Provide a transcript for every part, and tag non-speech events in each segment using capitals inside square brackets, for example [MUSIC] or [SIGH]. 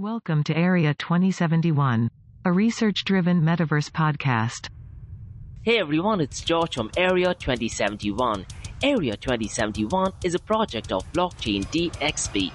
Welcome to Area 2071, a research driven metaverse podcast. Hey everyone, it's George from Area 2071. Area 2071 is a project of Blockchain DXB.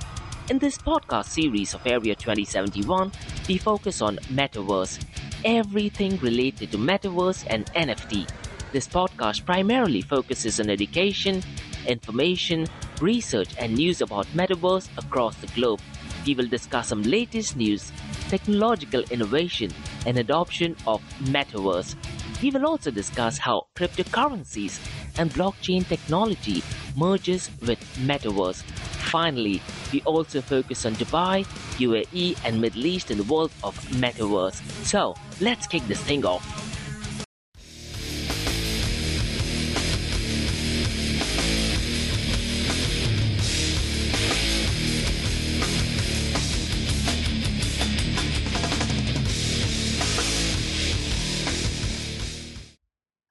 In this podcast series of Area 2071, we focus on metaverse, everything related to metaverse and NFT. This podcast primarily focuses on education, information, research, and news about metaverse across the globe. We will discuss some latest news, technological innovation, and adoption of metaverse. We will also discuss how cryptocurrencies and blockchain technology merges with metaverse. Finally, we also focus on Dubai, UAE, and Middle East in the world of metaverse. So, let's kick this thing off.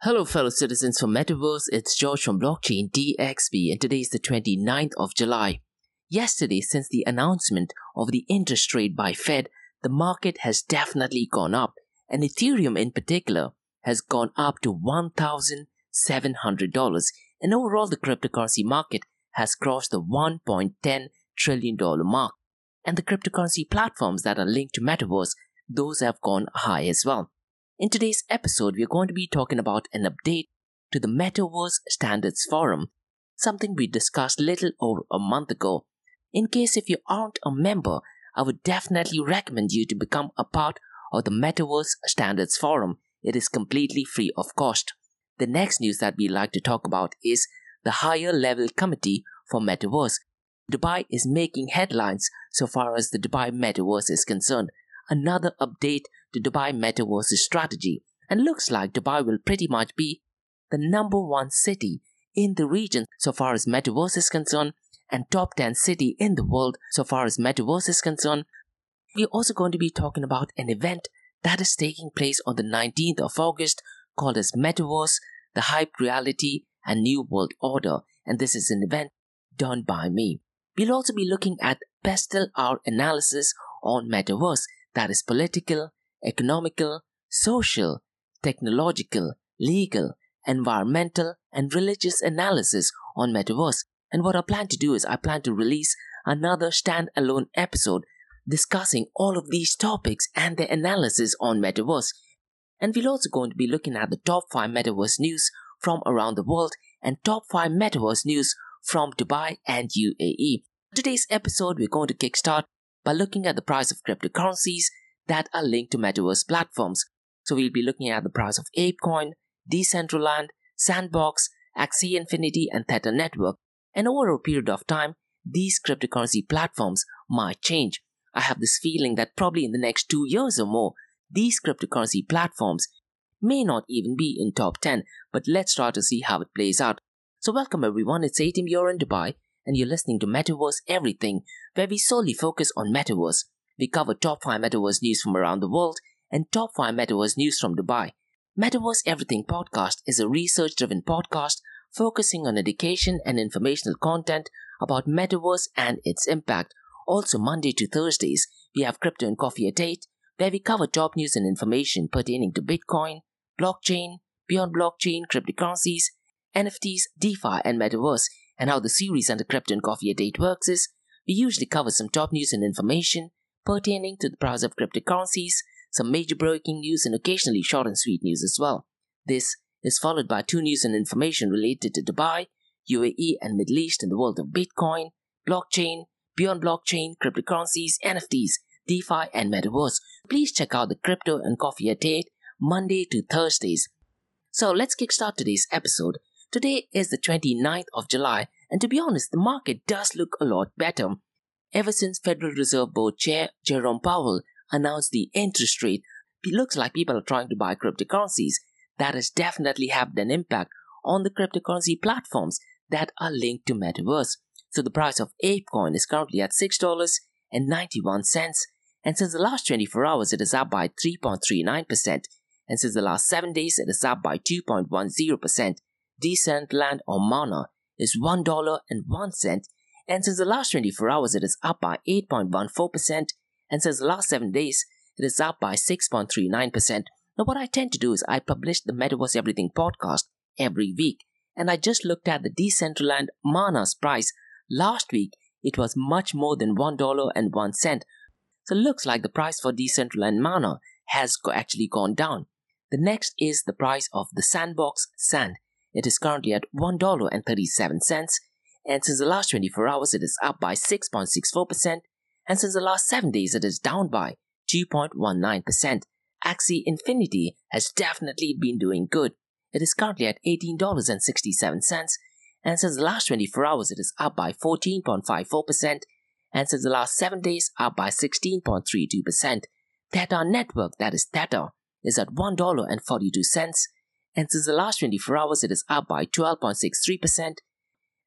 Hello, fellow citizens from Metaverse. It's George from Blockchain DXB, and today is the 29th of July. Yesterday, since the announcement of the interest rate by Fed, the market has definitely gone up, and Ethereum in particular has gone up to $1,700, and overall, the cryptocurrency market has crossed the $1.10 trillion mark. And the cryptocurrency platforms that are linked to Metaverse, those have gone high as well. In today's episode, we are going to be talking about an update to the Metaverse Standards Forum, something we discussed little over a month ago. In case if you aren't a member, I would definitely recommend you to become a part of the Metaverse Standards Forum. It is completely free of cost. The next news that we like to talk about is the higher level committee for Metaverse. Dubai is making headlines so far as the Dubai Metaverse is concerned. Another update to Dubai metaverse strategy, and looks like Dubai will pretty much be the number one city in the region so far as Metaverse is concerned, and top 10 city in the world so far as Metaverse is concerned. We're also going to be talking about an event that is taking place on the 19th of August called as Metaverse, the Hype Reality and New World Order, and this is an event done by me. We'll also be looking at Pestel R analysis on Metaverse that is political, economical, social, technological, legal, environmental, and religious analysis on Metaverse. And what I plan to do is I plan to release another standalone episode discussing all of these topics and their analysis on Metaverse. And we're also going to be looking at the top 5 Metaverse news from around the world and top 5 Metaverse news from Dubai and UAE. Today's episode, we're going to kickstart by looking at the price of cryptocurrencies that are linked to metaverse platforms. So we'll be looking at the price of ApeCoin, Decentraland, Sandbox, Axie Infinity, and Theta Network. And over a period of time, these cryptocurrency platforms might change. I have this feeling that probably in the next two years or more, these cryptocurrency platforms may not even be in top 10, but let's try to see how it plays out. So welcome everyone, it's ATM you're in Dubai, and you're listening to Metaverse Everything, where we solely focus on Metaverse. We cover top 5 Metaverse news from around the world and top 5 Metaverse news from Dubai. Metaverse Everything podcast is a research driven podcast focusing on education and informational content about Metaverse and its impact. Also, Monday to Thursdays, we have Crypto and Coffee at 8, where we cover top news and information pertaining to Bitcoin, blockchain, beyond blockchain, cryptocurrencies, NFTs, DeFi, and Metaverse. And how the series under Crypto and Coffee at 8 works is we usually cover some top news and information pertaining to the price of cryptocurrencies, some major breaking news, and occasionally short and sweet news as well. This is followed by two news and information related to Dubai, UAE, and Middle East in the world of Bitcoin, blockchain, beyond blockchain, cryptocurrencies, NFTs, DeFi, and Metaverse. Please check out the Crypto and Coffee at 8, Monday to Thursdays. So let's kickstart today's episode. Today is the 29th of July, and to be honest, the market does look a lot better. Ever since Federal Reserve Board Chair Jerome Powell announced the interest rate, it looks like people are trying to buy cryptocurrencies. That has definitely had an impact on the cryptocurrency platforms that are linked to Metaverse. So the price of ApeCoin is currently at $6.91. And since the last 24 hours, it is up by 3.39%. And since the last 7 days, it is up by 2.10%. Decentraland or Mana is $1.01 and since the last 24 hours it is up by 8.14% and since the last 7 days, it is up by 6.39%. Now, what I tend to do is I publish the Metaverse Everything podcast every week, and I just looked at the Decentraland Mana's price. Last week, it was much more than $1.01. So it looks like the price for Decentraland Mana has actually gone down. The next is the price of the Sandbox Sand. It is currently at $1.37, and since the last 24 hours, it is up by 6.64%, and since the last 7 days, it is down by 2.19%. Axie Infinity has definitely been doing good. It is currently at $18.67, and since the last 24 hours, it is up by 14.54%, and since the last 7 days, up by 16.32%. Theta Network, that is Theta, is at $1.42, and since the last 24 hours, it is up by 12.63%,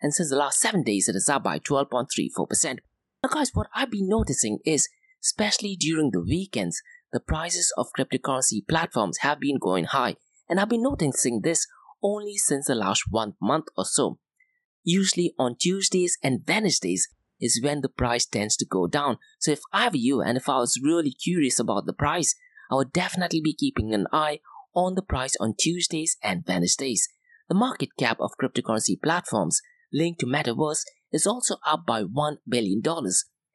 and since the last 7 days, it is up by 12.34%. Now, guys, what I've been noticing is, especially during the weekends, the prices of cryptocurrency platforms have been going high, and I've been noticing this only since the last one month or so. Usually on Tuesdays and Wednesdays is when the price tends to go down. So if I were you and if I was really curious about the price, I would definitely be keeping an eye on the price on Tuesdays and Wednesdays. The market cap of cryptocurrency platforms linked to Metaverse is also up by $1 billion.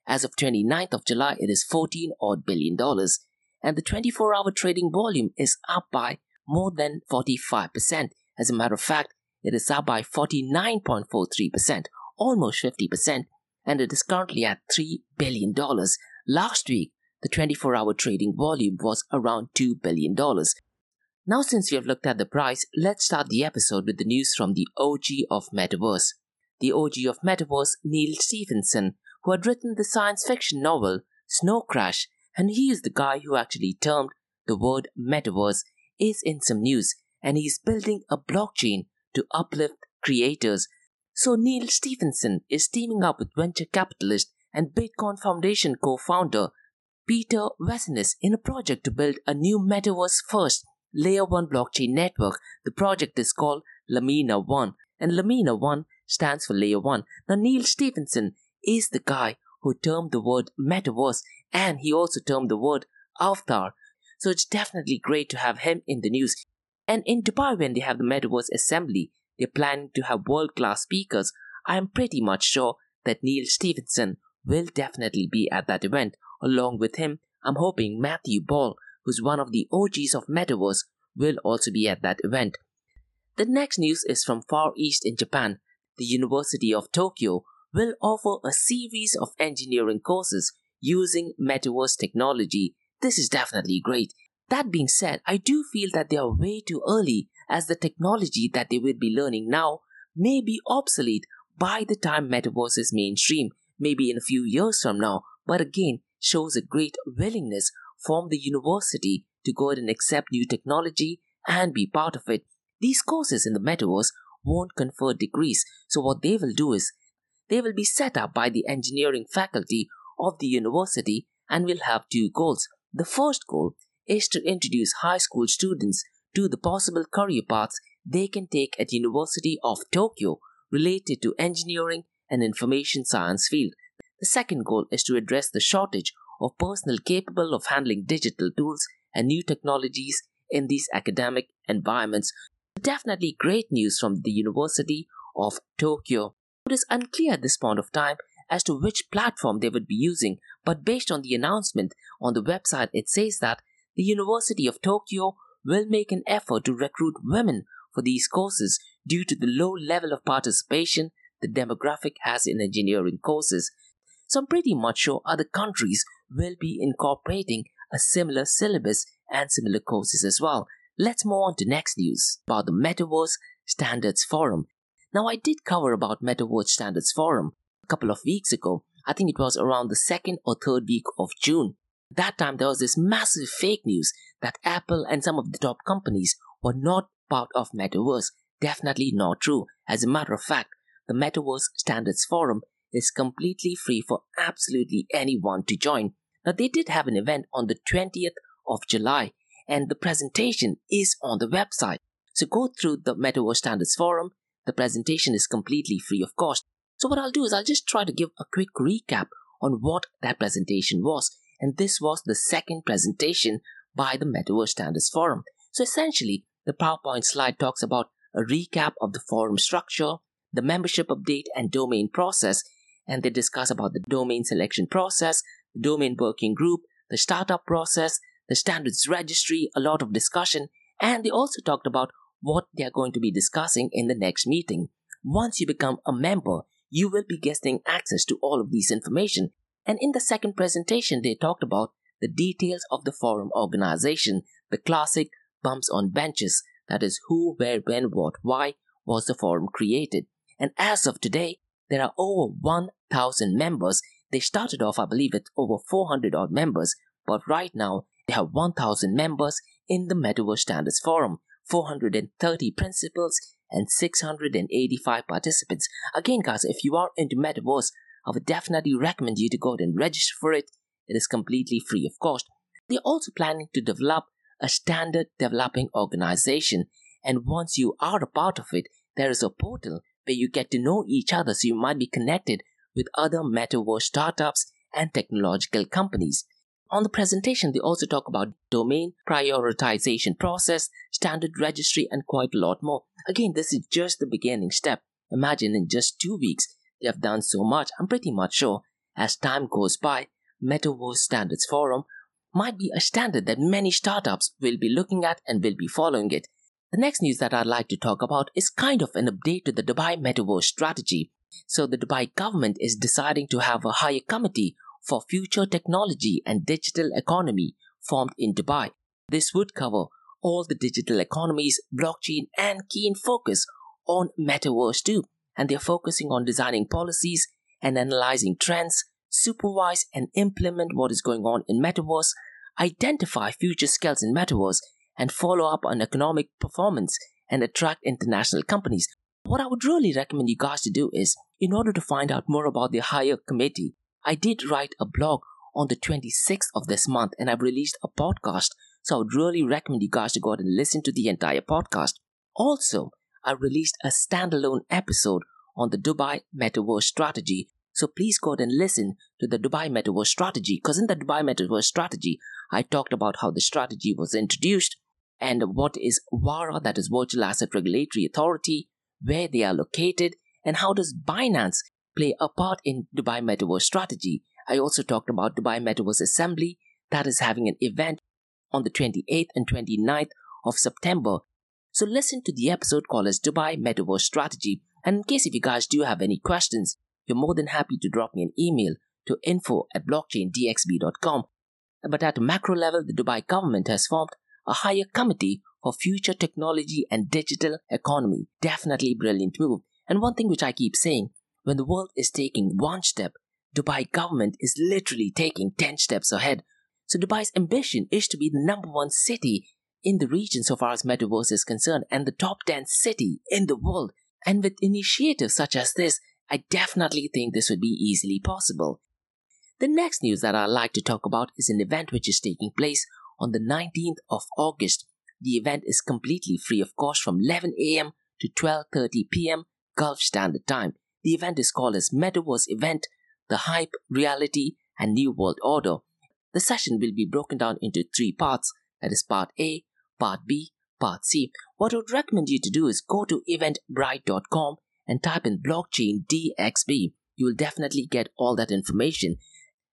As of 29th of July, it is 14 odd billion dollars and the 24 hour trading volume is up by more than 45%. As a matter of fact, it is up by 49.43%, almost 50%, and it is currently at $3 billion. Last week, the 24 hour trading volume was around $2 billion. Now, since we have looked at the price, let's start the episode with the news from the OG of Metaverse. The OG of Metaverse, Neal Stephenson, who had written the science fiction novel Snow Crash, and he is the guy who actually termed the word metaverse is in some news and he's building a blockchain to uplift creators. So Neal Stephenson is teaming up with venture capitalist and Bitcoin Foundation co-founder Peter Vessenes in a project to build a new metaverse first layer 1 blockchain network. The project is called Lamina 1 and Lamina 1 stands for layer 1. Now Neal Stephenson is the guy who termed the word metaverse and he also termed the word avatar. So it's definitely great to have him in the news. And in Dubai, when they have the Metaverse Assembly, they're planning to have world class speakers. I am pretty much sure that Neal Stephenson will definitely be at that event. Along with him, I'm hoping Matthew Ball, who's one of the OGs of Metaverse, will also be at that event. The next news is from Far East in Japan. The University of Tokyo will offer a series of engineering courses using metaverse technology. This is definitely great. That being said, I do feel that they are way too early as the technology that they will be learning now may be obsolete by the time metaverse is mainstream, maybe in a few years from now, but again shows a great willingness from the university to go ahead and accept new technology and be part of it. These courses in the metaverse won't confer degrees, so what they will do is they will be set up by the engineering faculty of the university and will have two goals. The first goal is to introduce high school students to the possible career paths they can take at University of Tokyo related to engineering and information science field. The second goal is to address the shortage of personnel capable of handling digital tools and new technologies in these academic environments. Definitely great news from the University of Tokyo. It is unclear at this point of time as to which platform they would be using, but based on the announcement on the website, it says that the University of Tokyo will make an effort to recruit women for these courses due to the low level of participation the demographic has in engineering courses. So I'm pretty much sure other countries will be incorporating a similar syllabus and similar courses as well. Let's move on to next news about the Metaverse Standards Forum. Now I did cover about Metaverse Standards Forum a couple of weeks ago. I think it was around the second or third week of June. That time there was this massive fake news that Apple and some of the top companies were not part of Metaverse. Definitely not true. As a matter of fact, the Metaverse Standards Forum is completely free for absolutely anyone to join. Now, they did have an event on the 20th of July, and the presentation is on the website. So go through the Metaverse Standards Forum. The presentation is completely free of cost. So what I'll do is I'll just try to give a quick recap on what that presentation was. and this was the second presentation by the Metaverse Standards Forum. So essentially, the PowerPoint slide talks about a recap of the forum structure, the membership update and domain process, and they discuss about the domain selection process, the domain working group, the startup process, the standards registry, a lot of discussion, and they also talked about what they are going to be discussing in the next meeting. Once you become a member, you will be getting access to all of these information. And in the second presentation, they talked about the details of the forum organization, the classic bumps on benches, that is who, where, when, what, why was the forum created. And as of today, there are over 1,000 members. They started off, I believe, with over 400 odd members, but right now they have 1,000 members in the Metaverse Standards Forum, 430 principals, and 685 participants. Again, guys, if you are into Metaverse, I would definitely recommend you to go and register for it. It is completely free of cost. They're also planning to develop a standard developing organization, and once you are a part of it, there is a portal where you get to know each other so you might be connected with other metaverse startups and technological companies. On the presentation, they also talk about domain prioritization process, standard registry, and quite a lot more. Again, this is just the beginning step. Imagine in just two weeks, they have done so much. I'm pretty much sure as time goes by, Metaverse Standards Forum might be a standard that many startups will be looking at and will be following it. The next news that I'd like to talk about is kind of an update to the Dubai Metaverse strategy. So, the Dubai government is deciding to have a higher committee for future technology and digital economy formed in Dubai. This would cover all the digital economies, blockchain, and keen focus on metaverse too. And they're focusing on designing policies and analyzing trends, supervise and implement what is going on in metaverse, identify future skills in metaverse, and follow up on economic performance and attract international companies. What I would really recommend you guys to do is, in order to find out more about the higher committee, I did write a blog on the 26th of this month and I've released a podcast. So I would really recommend you guys to go out and listen to the entire podcast. Also, I released a standalone episode on the Dubai Metaverse strategy. So please go out and listen to the Dubai Metaverse strategy because in the Dubai Metaverse strategy, I talked about how the strategy was introduced and what is VARA, that is Virtual Asset Regulatory Authority, where they are located, and how does Binance play a part in Dubai Metaverse strategy. I also talked about Dubai Metaverse Assembly that is having an event on the 28th and 29th of September. So listen to the episode called as Dubai Metaverse Strategy. And in case if you guys do have any questions, you're more than happy to drop me an email to info at blockchaindxb.com. But at a macro level, the Dubai government has formed a higher committee for future technology and digital economy. Definitely brilliant move. And one thing which I keep saying, when the world is taking one step, Dubai government is literally taking 10 steps ahead. So Dubai's ambition is to be the number one city in the region so far as metaverse is concerned and the top 10 city in the world. And with initiatives such as this, I definitely think this would be easily possible. The next news that I'd like to talk about is an event which is taking place on the 19th of August. The event is completely free of cost from 11 a.m. to 12:30 p.m. Gulf Standard Time. The event is called as Metaverse Event, The Hype, Reality, and New World Order. The session will be broken down into three parts, that is part A, part B, part C. What I would recommend you to do is go to eventbrite.com and type in blockchain DXB. You will definitely get all that information.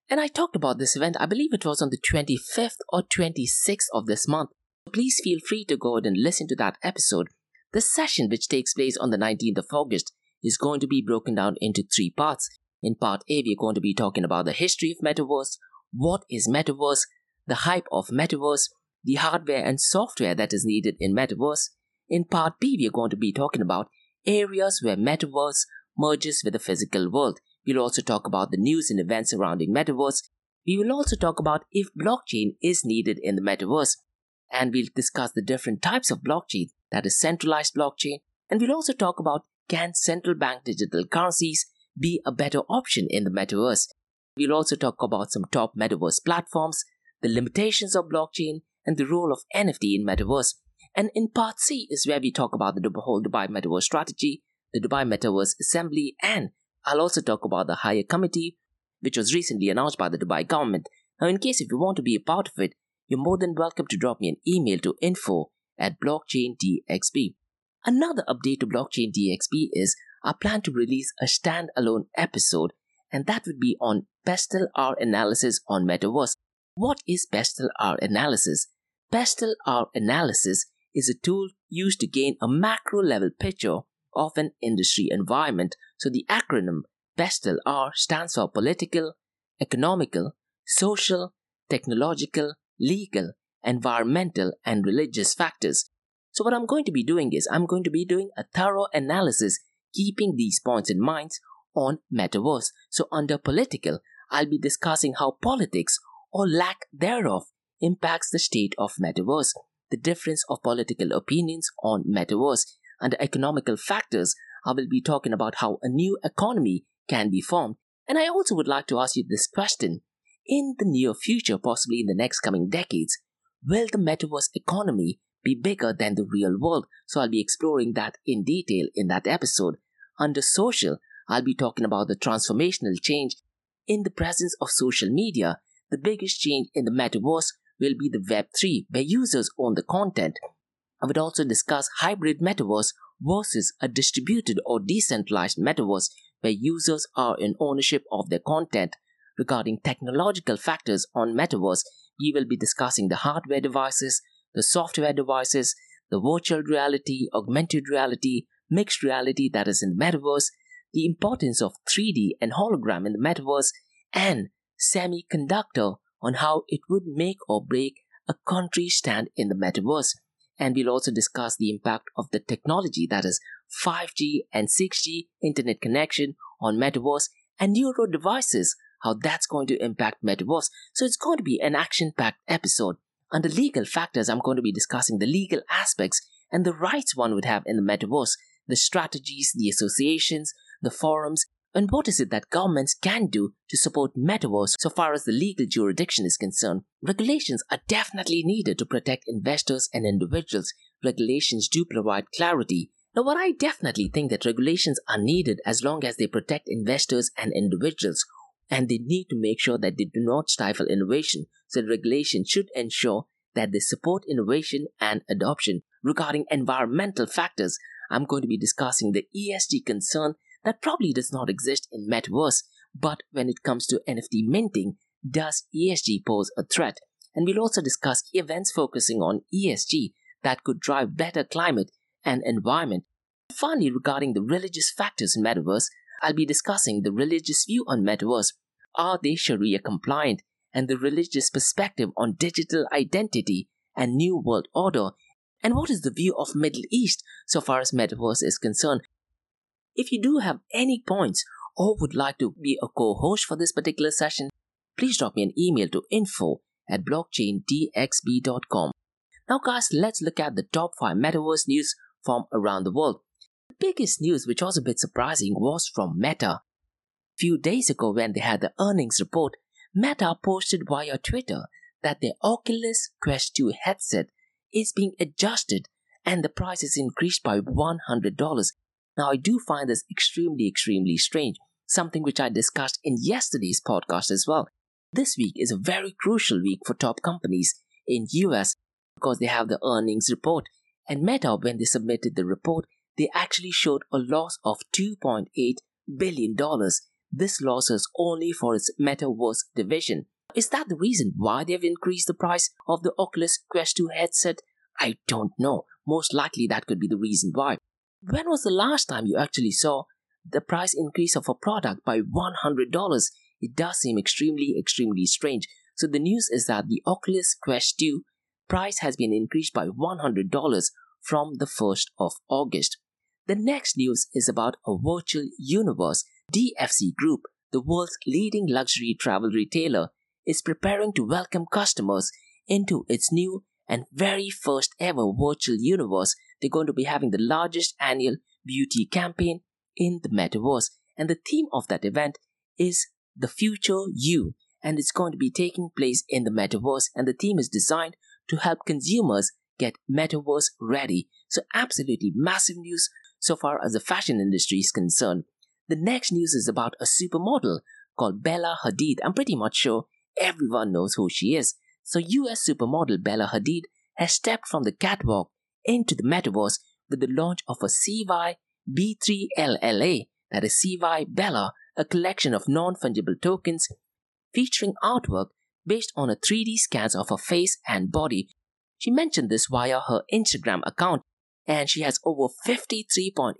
And I talked about this event, I believe it was on the 25th or 26th of this month. Please feel free to go ahead and listen to that episode. The session, which takes place on the 19th of August, is going to be broken down into three parts. In part A, we're going to be talking about the history of metaverse, what is metaverse, the hype of metaverse, the hardware and software that is needed in metaverse. In part B, we're going to be talking about areas where metaverse merges with the physical world. We'll also talk about the news and events surrounding metaverse. We will also talk about if blockchain is needed in the metaverse. And we'll discuss the different types of blockchain, that is centralized blockchain. And we'll also talk about can central bank digital currencies be a better option in the metaverse? We'll also talk about some top metaverse platforms, the limitations of blockchain, and the role of NFT in metaverse. And in part C is where we talk about the whole Dubai Metaverse strategy, the Dubai Metaverse Assembly, and I'll also talk about the higher committee, which was recently announced by the Dubai government. Now, in case if you want to be a part of it, you're more than welcome to drop me an email to info at blockchaindxb. Another update to Blockchain DXB is our plan to release a standalone episode, and that would be on Pestel R analysis on Metaverse. What is Pestel R analysis? Pestel R analysis is a tool used to gain a macro level picture of an industry environment. So the acronym Pestel R stands for political, economical, social, technological, legal, environmental, and religious factors. So, what I'm going to be doing is I'm going to be doing a thorough analysis, keeping these points in mind on metaverse. So, under political, I'll be discussing how politics or lack thereof impacts the state of metaverse, the difference of political opinions on metaverse. Under economical factors, I will be talking about how a new economy can be formed. And I also would like to ask you this question. In the near future, possibly in the next coming decades, will the metaverse economy be bigger than the real world? So I'll be exploring that in detail in that episode. Under social, I'll be talking about the transformational change in the presence of social media. The biggest change in the metaverse will be the Web3, where users own the content. I would also discuss hybrid metaverse versus a distributed or decentralized metaverse, where users are in ownership of their content. Regarding technological factors on metaverse, we will be discussing the hardware devices, the software devices, the virtual reality, augmented reality, mixed reality that is in the metaverse, the importance of 3D and hologram in the metaverse, and semiconductor on how it would make or break a country stand in the metaverse. And we'll also discuss the impact of the technology that is 5G and 6G internet connection on metaverse and neuro devices how that's going to impact metaverse. So it's going to be an action packed episode. Under legal factors, I'm going to be discussing the legal aspects and the rights one would have in the metaverse, the strategies, the associations, the forums, and what is it that governments can do to support metaverse so far as the legal jurisdiction is concerned. Regulations are definitely needed to protect investors and individuals. Regulations do provide clarity. Now, what I definitely think that regulations are needed as long as they protect investors and individuals and they need to make sure that they do not stifle innovation. So regulation should ensure that they support innovation and adoption. Regarding environmental factors, I'm going to be discussing the ESG concern that probably does not exist in metaverse, but when it comes to NFT minting, does ESG pose a threat? And we'll also discuss events focusing on ESG that could drive better climate and environment. Finally, regarding the religious factors in metaverse, I'll be discussing the religious view on metaverse. Are they Sharia compliant? And the religious perspective on digital identity and new world order. And what is the view of Middle East so far as metaverse is concerned? If you do have any points or would like to be a co-host for this particular session, please drop me an email to info at blockchaindxb.com. Now guys, let's look at the top 5 metaverse news from around the world. The biggest news, which was a bit surprising, was from Meta. Few days ago, when they had the earnings report, Meta posted via Twitter that their Oculus Quest 2 headset is being adjusted and the price is increased by $100. Now, I do find this extremely, extremely strange, something which I discussed in yesterday's podcast as well. This week is a very crucial week for top companies in US because they have the earnings report. And Meta, when they submitted the report, they actually showed a loss of $2.8 billion. This loss is only for its metaverse division. Is that the reason why they've increased the price of the Oculus Quest 2 headset? I don't know. Most likely that could be the reason why. When was the last time you actually saw the price increase of a product by $100? It does seem extremely, extremely strange. So the news is that the Oculus Quest 2 price has been increased by $100 from the 1st of August. The next news is about a virtual universe. DFS Group, the world's leading luxury travel retailer, is preparing to welcome customers into its new and very first ever virtual universe. They're going to be having the largest annual beauty campaign in the metaverse. And the theme of that event is the future you. And it's going to be taking place in the metaverse. And the theme is designed to help consumers get metaverse ready. So absolutely massive news so far as the fashion industry is concerned. The next news is about a supermodel called Bella Hadid. I'm pretty much sure everyone knows who she is. So, US supermodel Bella Hadid has stepped from the catwalk into the metaverse with the launch of a CY B3LLA, that is CY Bella, a collection of non fungible tokens featuring artwork based on a 3D scans of her face and body. She mentioned this via her Instagram account and she has over 53.8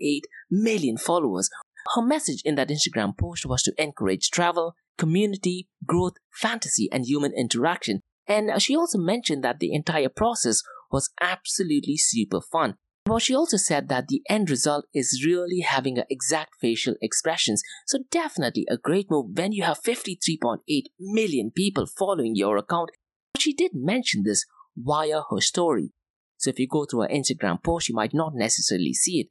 million followers. Her message in that Instagram post was to encourage travel, community, growth, fantasy, and human interaction. And she also mentioned that the entire process was absolutely super fun. But she also said that the end result is really having exact facial expressions. So definitely a great move when you have 53.8 million people following your account. But she did mention this via her story. So if you go through her Instagram post, you might not necessarily see it.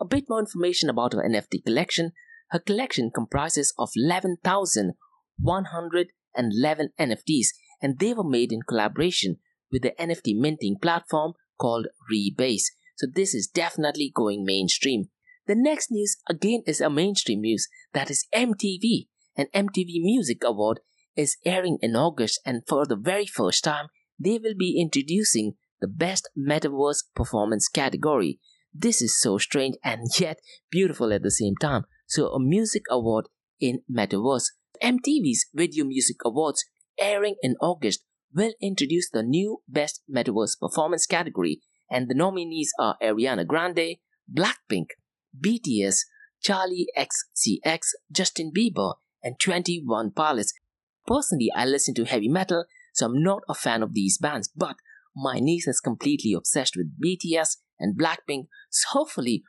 A bit more information about her NFT collection. Her collection comprises of 11,111 NFTs and they were made in collaboration with the NFT minting platform called Rebase. So this is definitely going mainstream. The next news again is a mainstream news that is MTV. An MTV Music Award is airing in August and for the very first time they will be introducing the best metaverse performance category. This is so strange and [LAUGHS] yet beautiful at the same time. So a music award in metaverse. MTV's Video Music Awards airing in August will introduce the new Best Metaverse Performance category, and the nominees are Ariana Grande, Blackpink, BTS, Charli XCX, Justin Bieber, and 21 Pilots. Personally, I listen to heavy metal, so I'm not a fan of these bands, but my niece is completely obsessed with BTS and Blackpink, so hopefully,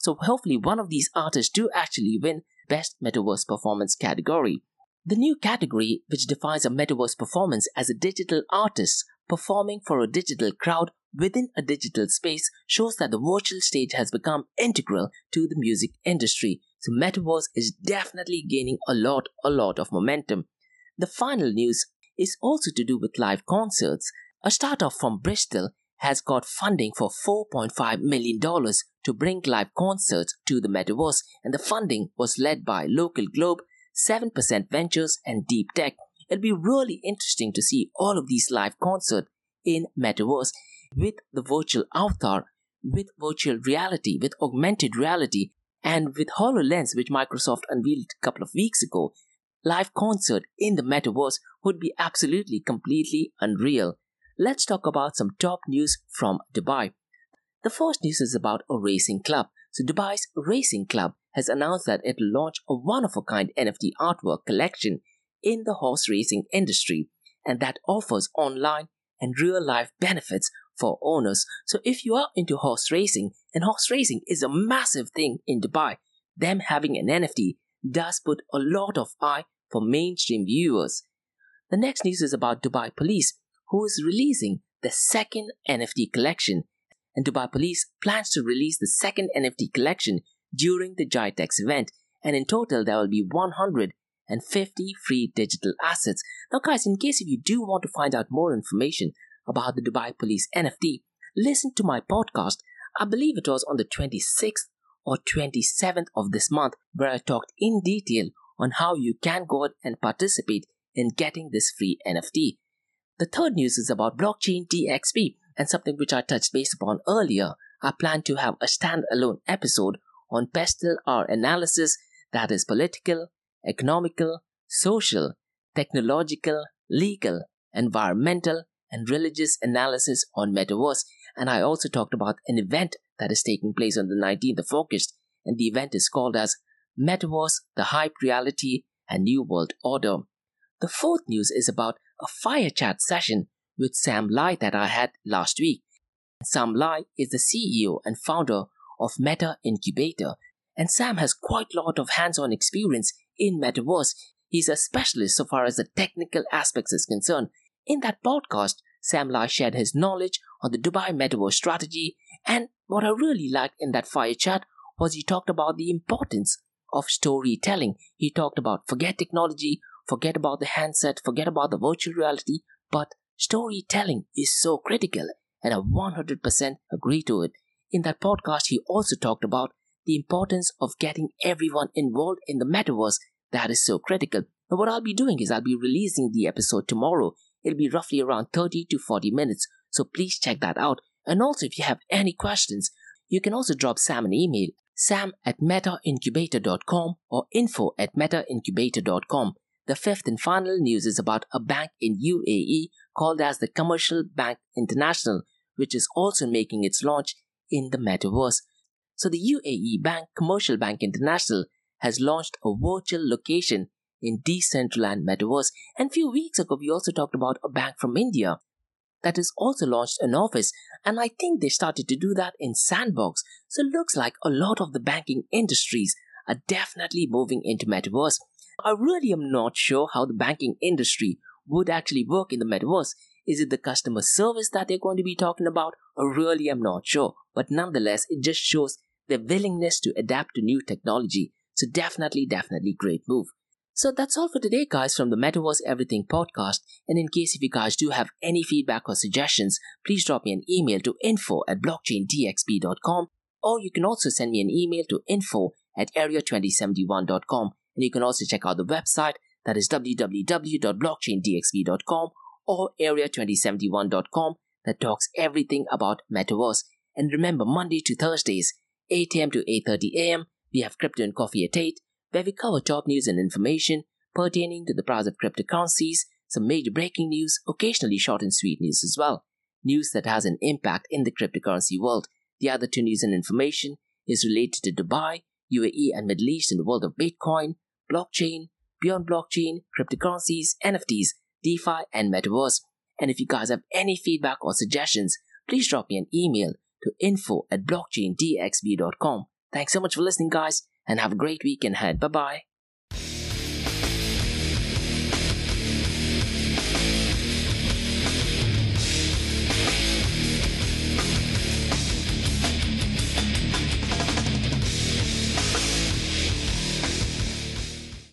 so hopefully one of these artists do actually win Best Metaverse Performance category. The new category, which defines a metaverse performance as a digital artist performing for a digital crowd within a digital space, shows that the virtual stage has become integral to the music industry. So, metaverse is definitely gaining a lot, a lot of momentum. The final news is also to do with live concerts. A startup from Bristol has got funding for $4.5 million to bring live concerts to the metaverse, and the funding was led by Local Globe 7% Ventures, and Deep Tech. It'll be really interesting to see all of these live concerts in Metaverse with the virtual avatar, with virtual reality, with augmented reality, and with HoloLens, which Microsoft unveiled a couple of weeks ago. Live concert in the Metaverse would be absolutely completely unreal. Let's talk about some top news from Dubai. The first news is about a racing club. So Dubai's Racing Club has announced that it will launch a one of a kind NFT artwork collection in the horse racing industry and that offers online and real life benefits for owners. So if you are into horse racing, and horse racing is a massive thing in Dubai, them having an NFT does put a lot of eye for mainstream viewers. The next news is about Dubai Police, who is releasing the second NFT collection. And Dubai Police plans to release the second NFT collection during the GITEX event, and in total there will be 150 free digital assets. Now, guys, in case if you do want to find out more information about the Dubai Police NFT, listen to my podcast. I believe it was on the 26th or 27th of this month, where I talked in detail on how you can go and participate in getting this free NFT. The third news is about blockchain DXB and something which I touched base upon earlier. I plan to have a standalone episode on pestle R analysis that is political, economical, social, technological, legal, environmental, and religious analysis on metaverse. And I also talked about an event that is taking place on the 19th of August, and the event is called as Metaverse, the Hype Reality and New World Order. The fourth news is about a fire chat session with Sam Lai that I had last week. Sam Lai is the CEO and founder of Meta Incubator, and Sam has quite a lot of hands-on experience in metaverse. He's a specialist so far as the technical aspects is concerned. In that podcast, Sam Lai shared his knowledge on the Dubai metaverse strategy, and what I really liked in that fire chat was he talked about the importance of storytelling. He talked about forget technology, forget about the handset, forget about the virtual reality, but storytelling is so critical, and I 100% agree to it. In that podcast, he also talked about the importance of getting everyone involved in the metaverse that is so critical. What I'll be doing is I'll be releasing the episode tomorrow. It'll be roughly around 30 to 40 minutes, so please check that out. And also, if you have any questions, you can also drop Sam an email, sam at metaincubator.com or info at metaincubator.com. The fifth and final news is about a bank in UAE called as the Commercial Bank International, which is also making its launch in the metaverse. So the UAE Bank Commercial Bank International has launched a virtual location in Decentraland Metaverse. And few weeks ago, we also talked about a bank from India that has also launched an office. And I think they started to do that in Sandbox. So it looks like a lot of the banking industries are definitely moving into Metaverse. I really am not sure how the banking industry would actually work in the Metaverse. Is it the customer service that they're going to be talking about? Or really, I'm not sure. But nonetheless, it just shows their willingness to adapt to new technology. So definitely, definitely great move. So that's all for today, guys, from the Metaverse Everything podcast. And in case if you guys do have any feedback or suggestions, please drop me an email to info at blockchaindxb.com or you can also send me an email to info at area2071.com. And you can also check out the website that is www.blockchaindxb.com or area2071.com that talks everything about Metaverse. And remember, Monday to Thursdays, 8 a.m. to 8.30 a.m., we have Crypto and Coffee at 8, where we cover top news and information pertaining to the price of cryptocurrencies, some major breaking news, occasionally short and sweet news as well. News that has an impact in the cryptocurrency world. The other two news and information is related to Dubai, UAE, and Middle East in the world of Bitcoin, blockchain, beyond blockchain, cryptocurrencies, NFTs, DeFi, and Metaverse. And if you guys have any feedback or suggestions, please drop me an email to info at blockchaindxb.com. Thanks so much for listening, guys, and have a great weekend ahead. Bye bye.